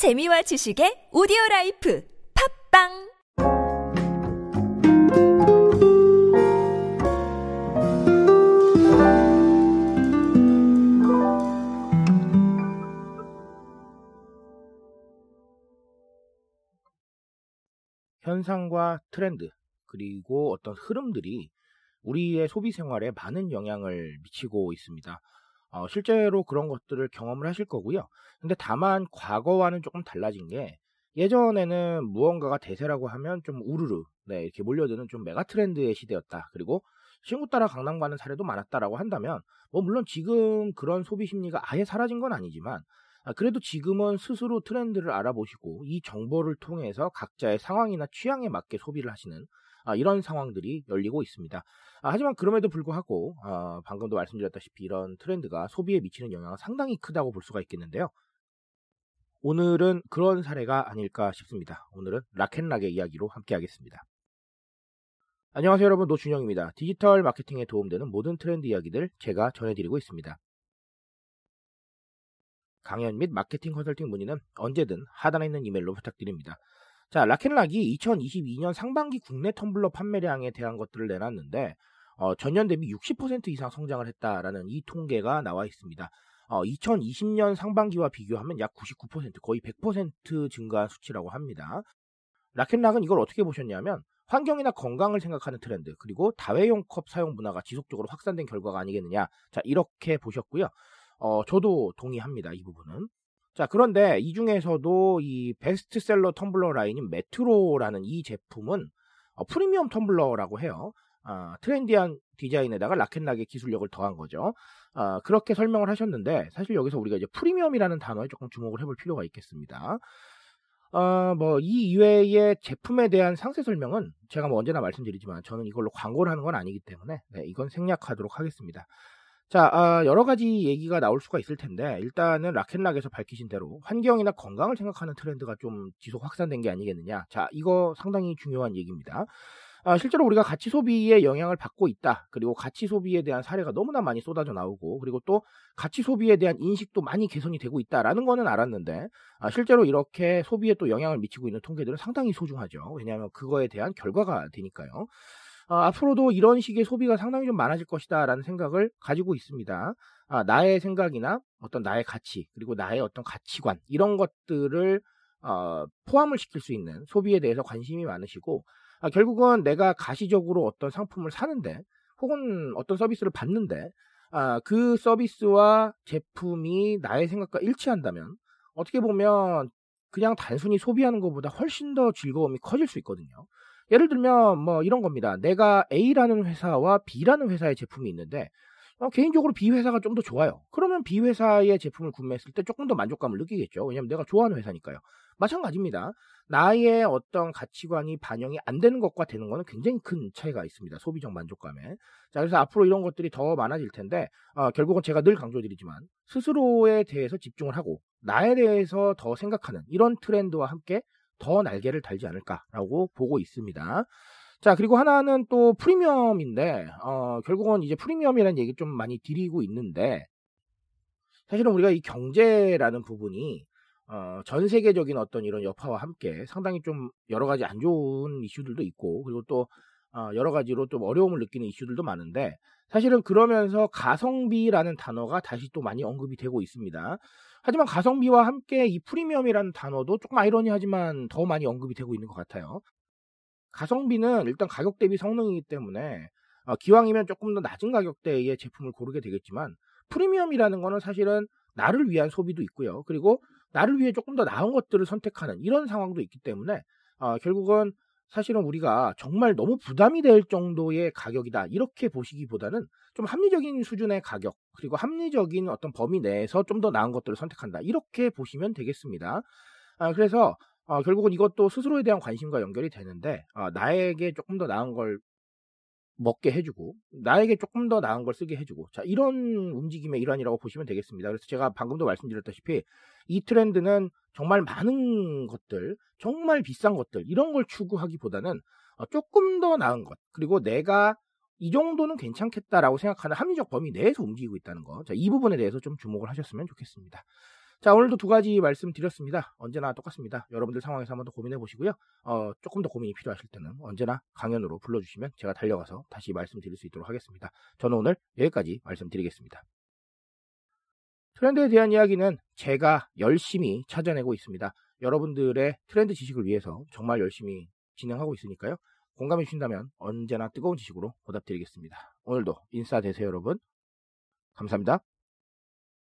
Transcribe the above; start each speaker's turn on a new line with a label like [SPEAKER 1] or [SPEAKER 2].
[SPEAKER 1] 재미와 지식의 오디오 life 팝빵
[SPEAKER 2] 현상과 트렌드 그리고 어떤 흐름들이 우리의 소비 생활에 많은 영향을 미치고 있습니다. 어, 실제로 그런 것들을 경험을 하실 거고요. 근데 다만 과거와는 조금 달라진 게 예전에는 무언가가 대세라고 하면 좀 우르르 네, 이렇게 몰려드는 좀 메가 트렌드의 시대였다. 그리고 친구 따라 강남 가는 사례도 많았다라고 한다면 뭐 물론 지금 그런 소비 심리가 아예 사라진 건 아니지만 아, 그래도 지금은 스스로 트렌드를 알아보시고 이 정보를 통해서 각자의 상황이나 취향에 맞게 소비를 하시는 아, 이런 상황들이 열리고 있습니다. 아, 하지만 그럼에도 불구하고 방금도 말씀드렸다시피 이런 트렌드가 소비에 미치는 영향은 상당히 크다고 볼 수가 있겠는데요. 오늘은 그런 사례가 아닐까 싶습니다. 오늘은 락앤락의 이야기로 함께 하겠습니다. 안녕하세요 여러분 노준영입니다. 디지털 마케팅에 도움되는 모든 트렌드 이야기들 제가 전해드리고 있습니다. 강연 및 마케팅 컨설팅 문의는 언제든 하단에 있는 이메일로 부탁드립니다. 자, 라켄락이 2022년 상반기 국내 텀블러 판매량에 대한 것들을 내놨는데 어, 전년 대비 60% 이상 성장을 했다라는 이 통계가 나와 있습니다. 어, 2020년 상반기와 비교하면 약 99% 거의 100% 증가한 수치라고 합니다. 라켄락은 이걸 어떻게 보셨냐면 환경이나 건강을 생각하는 트렌드 그리고 다회용 컵 사용 문화가 지속적으로 확산된 결과가 아니겠느냐 자 이렇게 보셨고요 어, 저도 동의합니다. 이 부분은. 자, 그런데 이 중에서도 이 베스트셀러 텀블러 라인인 메트로라는 이 제품은 어, 프리미엄 텀블러라고 해요. 어, trendy한 디자인에다가 락앤락의 기술력을 더한 거죠. 어, 그렇게 설명을 하셨는데 사실 여기서 우리가 이제 프리미엄이라는 단어에 조금 주목을 해볼 필요가 있겠습니다. 어, 뭐, 이 이외의 제품에 대한 상세 설명은 제가 뭐 언제나 말씀드리지만 저는 이걸로 광고를 하는 건 아니기 때문에 네, 이건 생략하도록 하겠습니다. 자, 아, 여러 가지 얘기가 나올 수가 있을 텐데 일단은 라켓락에서 밝히신 대로 환경이나 건강을 생각하는 트렌드가 좀 지속 확산된 게 아니겠느냐. 자, 이거 상당히 중요한 얘기입니다. 아, 실제로 우리가 가치 소비에 영향을 받고 있다. 그리고 가치 소비에 대한 사례가 너무나 많이 쏟아져 나오고, 그리고 또 가치 소비에 대한 인식도 많이 개선이 되고 있다라는 거는 알았는데, 아, 실제로 이렇게 소비에 또 영향을 미치고 있는 통계들은 상당히 소중하죠. 왜냐하면 그거에 대한 결과가 되니까요. 어, 앞으로도 이런 식의 소비가 상당히 좀 많아질 것이다라는 생각을 가지고 있습니다. 아, 나의 생각이나 어떤 나의 가치 그리고 나의 어떤 가치관 이런 것들을 어, 포함을 시킬 수 있는 소비에 대해서 관심이 많으시고 아, 결국은 내가 가시적으로 어떤 상품을 사는데 혹은 어떤 서비스를 받는데 아, 그 서비스와 제품이 나의 생각과 일치한다면 어떻게 보면 그냥 단순히 소비하는 것보다 훨씬 더 즐거움이 커질 수 있거든요. 예를 들면 뭐 이런 겁니다. 내가 A라는 회사와 B라는 회사의 제품이 있는데 어, 개인적으로 B 회사가 좀 더 좋아요. 그러면 B 회사의 제품을 구매했을 때 조금 더 만족감을 느끼겠죠. 왜냐하면 내가 좋아하는 회사니까요. 마찬가지입니다. 나의 어떤 가치관이 반영이 안 되는 것과 되는 것은 굉장히 큰 차이가 있습니다. 소비적 만족감에. 자, 그래서 앞으로 이런 것들이 더 많아질 텐데, 어, 결국은 제가 늘 강조드리지만, 스스로에 대해서 집중을 하고, 나에 대해서 더 생각하는 이런 트렌드와 함께 더 날개를 달지 않을까라고 보고 있습니다. 자, 그리고 하나는 또 프리미엄인데, 어, 결국은 이제 프리미엄이라는 얘기 좀 많이 드리고 있는데, 사실은 우리가 이 경제라는 부분이, 어, 전 세계적인 어떤 이런 여파와 함께 상당히 좀 여러 가지 안 좋은 이슈들도 있고, 그리고 또, 어, 여러 가지로 좀 어려움을 느끼는 이슈들도 많은데, 사실은 그러면서 가성비라는 단어가 다시 또 많이 언급이 되고 있습니다. 하지만 가성비와 함께 이 프리미엄이라는 단어도 조금 아이러니하지만 더 많이 언급이 되고 있는 것 같아요. 가성비는 일단 가격 대비 성능이기 때문에 어, 기왕이면 조금 더 낮은 가격대의 제품을 고르게 되겠지만 프리미엄이라는 거는 사실은 나를 위한 소비도 있고요. 그리고 나를 위해 조금 더 나은 것들을 선택하는 이런 상황도 있기 때문에 어, 결국은 사실은 우리가 정말 너무 부담이 될 정도의 가격이다. 이렇게 보시기보다는 좀 합리적인 수준의 가격, 그리고 합리적인 어떤 범위 내에서 좀 더 나은 것들을 선택한다. 이렇게 보시면 되겠습니다. 아, 그래서 어, 결국은 이것도 스스로에 대한 관심과 연결이 되는데 어, 나에게 조금 더 나은 걸 먹게 해주고 나에게 조금 더 나은 걸 쓰게 해주고 자 이런 움직임의 일환이라고 보시면 되겠습니다. 그래서 제가 방금도 말씀드렸다시피 이 트렌드는 정말 많은 것들, 정말 비싼 것들 이런 걸 추구하기보다는 어, 조금 더 나은 것 그리고 내가 이 정도는 괜찮겠다라고 생각하는 합리적 범위 내에서 움직이고 있다는 거. 자, 이 부분에 대해서 좀 주목을 하셨으면 좋겠습니다. 자, 오늘도 두 가지 말씀드렸습니다. 언제나 똑같습니다. 여러분들 상황에서 한번 더 고민해 보시고요. 어, 조금 더 고민이 필요하실 때는 언제나 강연으로 불러주시면 제가 달려가서 다시 말씀드릴 수 있도록 하겠습니다. 저는 오늘 여기까지 말씀드리겠습니다. 트렌드에 대한 이야기는 제가 열심히 찾아내고 있습니다. 여러분들의 트렌드 지식을 위해서 정말 열심히 진행하고 있으니까요. 공감해 주신다면 언제나 뜨거운 지식으로 보답드리겠습니다. 오늘도 인싸 되세요, 여러분. 감사합니다.